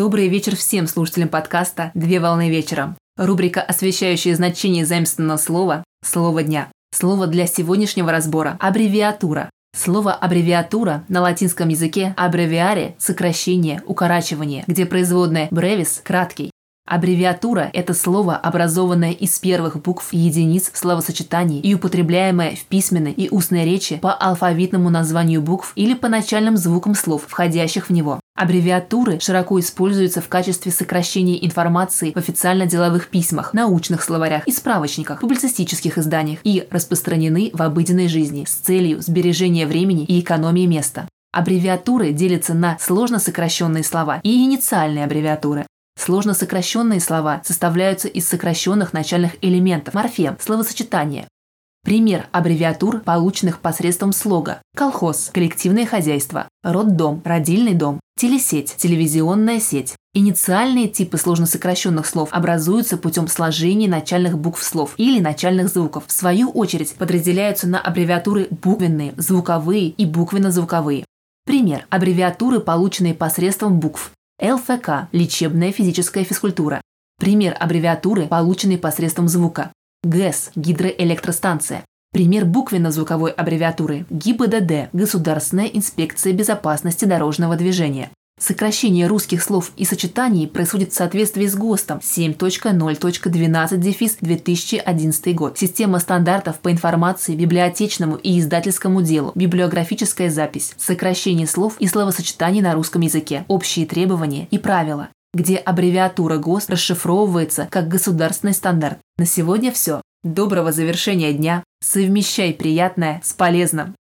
Добрый вечер всем слушателям подкаста «Две волны вечера». Рубрика, освещающая значение заимственного слова «Слово дня». Слово для сегодняшнего разбора – аббревиатура. Слово «аббревиатура» на латинском языке «аббревиаре» – сокращение, укорачивание, где производное «brevis» – краткий, Аббревиатура – это слово, образованное из первых букв и единиц словосочетаний и употребляемое в письменной и устной речи по алфавитному названию букв или по начальным звукам слов, входящих в него. Аббревиатуры широко используются в качестве сокращения информации в официально-деловых письмах, научных словарях и справочниках, публицистических изданиях и распространены в обыденной жизни с целью сбережения времени и экономии места. Аббревиатуры делятся на сложно сокращенные слова и инициальные аббревиатуры. Сложно сокращенные слова составляются из сокращенных начальных элементов, морфем, словосочетания. Пример аббревиатур, полученных посредством слога. Колхоз – коллективное хозяйство. Роддом – родильный дом. Телесеть – телевизионная сеть. Инициальные типы сложно сокращенных слов образуются путем сложения начальных букв слов или начальных звуков. В свою очередь подразделяются на аббревиатуры буквенные, звуковые и буквенно-звуковые. Пример. Аббревиатуры, полученные посредством букв. ЛФК – лечебная физическая физкультура. Пример аббревиатуры, полученный посредством звука. ГЭС – гидроэлектростанция. Пример буквенно-звуковой аббревиатуры – ГИБДД – Государственная инспекция безопасности дорожного движения. Сокращение русских слов и сочетаний происходит в соответствии с ГОСТом 7.0.12-2011 год. Система стандартов по информации, библиотечному и издательскому делу, библиографическая запись, сокращение слов и словосочетаний на русском языке, общие требования и правила где аббревиатура ГОСТ расшифровывается как государственный стандарт. На сегодня все. Доброго завершения дня. Совмещай приятное с полезным.